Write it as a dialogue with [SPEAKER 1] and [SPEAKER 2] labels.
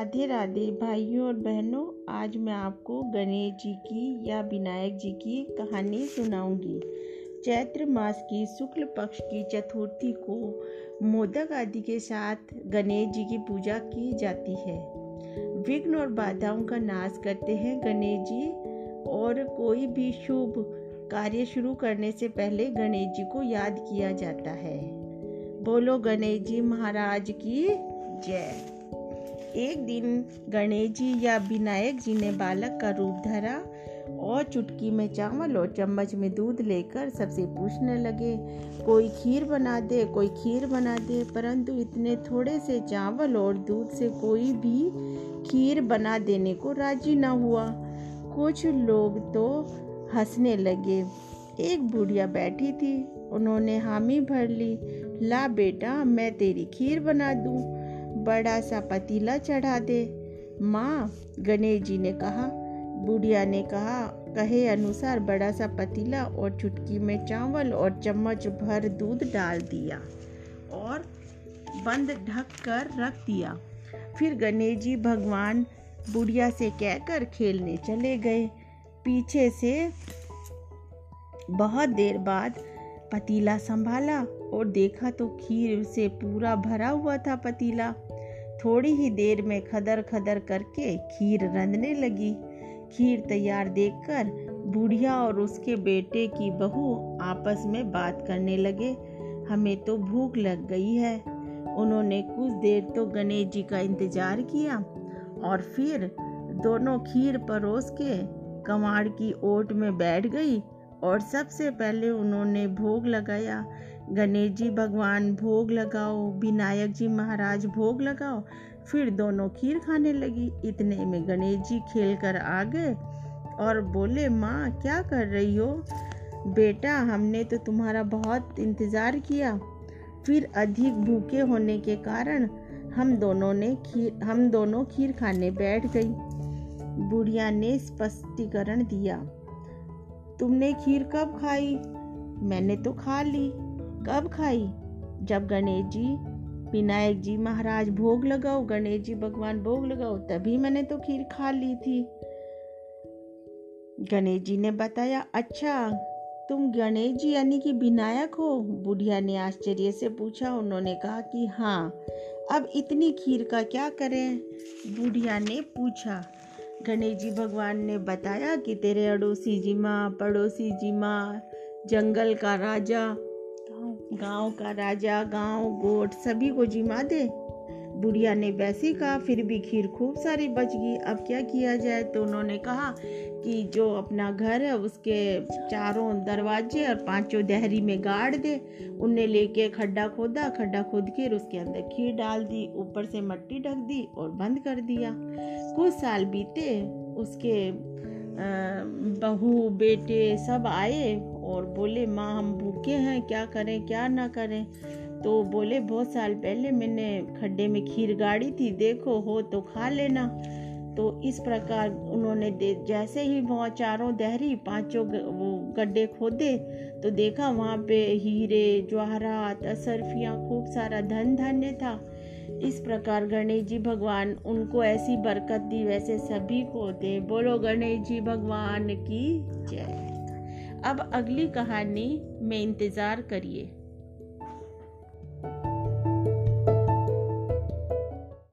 [SPEAKER 1] राधे राधे भाइयों और बहनों, आज मैं आपको गणेश जी की या विनायक जी की कहानी सुनाऊँगी। चैत्र मास की शुक्ल पक्ष की चतुर्थी को मोदक आदि के साथ गणेश जी की पूजा की जाती है। विघ्न और बाधाओं का नाश करते हैं गणेश जी और कोई भी शुभ कार्य शुरू करने से पहले गणेश जी को याद किया जाता है। बोलो गणेश जी महाराज की जय। एक दिन गणेश जी या विनायक जी ने बालक का रूप धरा और चुटकी में चावल और चम्मच में दूध लेकर सबसे पूछने लगे, कोई खीर बना दे, कोई खीर बना दे, परंतु इतने थोड़े से चावल और दूध से कोई भी खीर बना देने को राज़ी न हुआ। कुछ लोग तो हंसने लगे। एक बुढ़िया बैठी थी, उन्होंने हामी भर ली, ला बेटा, मैं तेरी खीर बना दूँ। बड़ा सा पतीला चढ़ा दे। माँ, गणेश जी ने कहा। बुढ़िया ने कहा, कहे अनुसार बड़ा सा पतीला और चुटकी में चावल और चम्मच भर दूध डाल दिया और बंद ढक कर रख दिया। फिर गणेश जी भगवान बुढ़िया से कहकर खेलने चले गए। पीछे से बहुत देर बाद पतीला संभाला और देखा तो खीर से पूरा भरा हुआ था पतीला। थोड़ी ही देर में खदर खदर करके खीर रंधने लगी। खीर तैयार देखकर बुढ़िया और उसके बेटे की बहू आपस में बात करने लगे। हमें तो भूख लग गई है। उन्होंने कुछ देर तो गणेश जी का इंतज़ार किया और फिर दोनों खीर परोस के कमाड़ की ओट में बैठ गई और सबसे पहले उन्होंने भोग लगाया। गणेश जी, भगवान भोग लगाओ, विनायक जी महाराज भोग लगाओ। फिर दोनों खीर खाने लगी। इतने में गणेश जी खेल कर आ गए और बोले, माँ, क्या कर रही हो? बेटा, हमने तो तुम्हारा बहुत इंतज़ार किया। फिर अधिक भूखे होने के कारण हम दोनों ने खीर, हम दोनों खीर खाने बैठ गई। बुढ़िया ने स्पष्टीकरण दिया, तुमने खीर कब खाई? मैंने तो खा ली। कब खाई? जब गणेश जी विनायक जी महाराज भोग लगाओ, गणेश जी भगवान भोग लगाओ, तभी मैंने तो खीर खा ली थी। गणेश जी ने बताया अच्छा तुम गणेश जी यानी कि विनायक हो? बुढ़िया ने आश्चर्य से पूछा। उन्होंने कहा कि हाँ अब इतनी खीर का क्या करें? बुढ़िया ने पूछा। गणेश जी भगवान ने बताया कि तेरे अड़ोसी जी माँ, पड़ोसी जी माँ, जंगल का राजा गाँव का राजा, गाँव, गोट सभी को जिमा दे। बुढ़िया ने वैसे कहा, फिर भी खीर खूब सारी बच गई। अब क्या किया जाए? तो उन्होंने कहा कि जो अपना घर है, उसके चारों दरवाजे और पाँचों दहरी में गाड़ दे। उन्हें लेके खड्डा खोदा, खड्डा खोद के उसके अंदर खीर डाल दी, ऊपर से मट्टी ढक दी और बंद कर दिया। कुछ साल बीते, उसके बहू, बेटे सब आए और बोले, माँ, हम भूखे हैं, क्या करें, क्या ना करें? तो बोले, बहुत साल पहले मैंने खड्डे में खीर गाड़ी थी, देखो, हो तो खा लेना। तो इस प्रकार उन्होंने दे, जैसे ही वहाँ चारों दहरी, पाँचों वो गड्ढे खोदे तो देखा वहाँ पे हीरे जवाहरात असरफियाँ, खूब सारा धन धान्य था। इस प्रकार गणेश जी भगवान उनको ऐसी बरकत दी, वैसे सभी को दे। बोलो, गणेश जी भगवान की जय। अब अगली कहानी में इंतज़ार करिए।